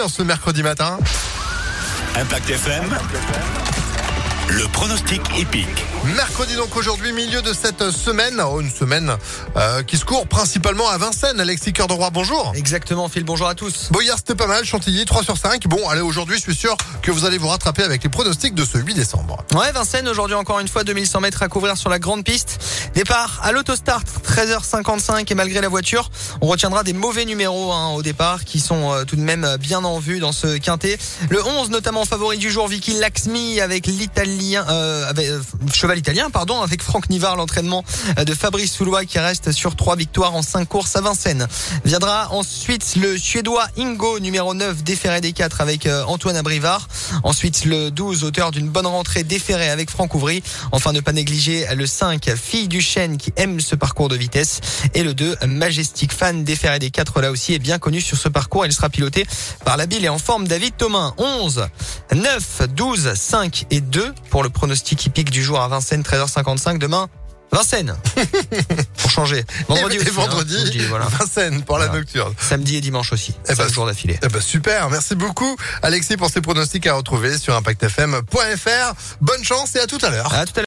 en ce mercredi matin. Impact FM. Le pronostic épique. Mercredi donc aujourd'hui, milieu de cette semaine, oh, une semaine euh, qui se court principalement à Vincennes. Alexis Cœur de Roi, bonjour. Exactement, Phil, bonjour à tous. Bon, hier c'était pas mal, Chantilly 3 sur 5. Bon, allez, aujourd'hui je suis sûr que vous allez vous rattraper avec les pronostics de ce 8 décembre. Ouais, Vincennes, aujourd'hui encore une fois 2100 mètres à couvrir sur la grande piste. Départ à l'autostart, 13h55 et malgré la voiture, on retiendra des mauvais numéros hein, au départ qui sont euh, tout de même bien en vue dans ce quintet. Le 11 notamment favori du jour, Vicky Laxmi avec l'italien, euh, avec, euh, cheval italien, pardon, avec Franck Nivard, l'entraînement euh, de Fabrice Soulois qui reste sur trois victoires en cinq courses à Vincennes. Viendra ensuite le suédois Ingo, numéro 9, déféré des 4 avec euh, Antoine Abrivard. Ensuite le 12, auteur d'une bonne rentrée déféré avec Franck Ouvry. Enfin ne pas négliger le 5, fille du chêne qui aime ce parcours de vitesse. Et le 2, Majestic Fan, déféré des 4 là aussi est bien connu sur ce parcours. Il sera piloté par l'habile et en forme David Thomas. 11, 9, 12, 5 et 2 pour le pronostic hippique du jour à Vincennes, 13h55 demain. Vincennes pour changer. Vendredi et, aussi, et vendredi, hein, le dis, voilà. Vincennes pour la nocturne. Samedi et dimanche aussi. Eh ben, Cinq jours d'affilée. Ben, super, merci beaucoup Alexis pour ces pronostics à retrouver sur impactfm.fr. Bonne chance et à tout à l'heure. À tout à l'heure.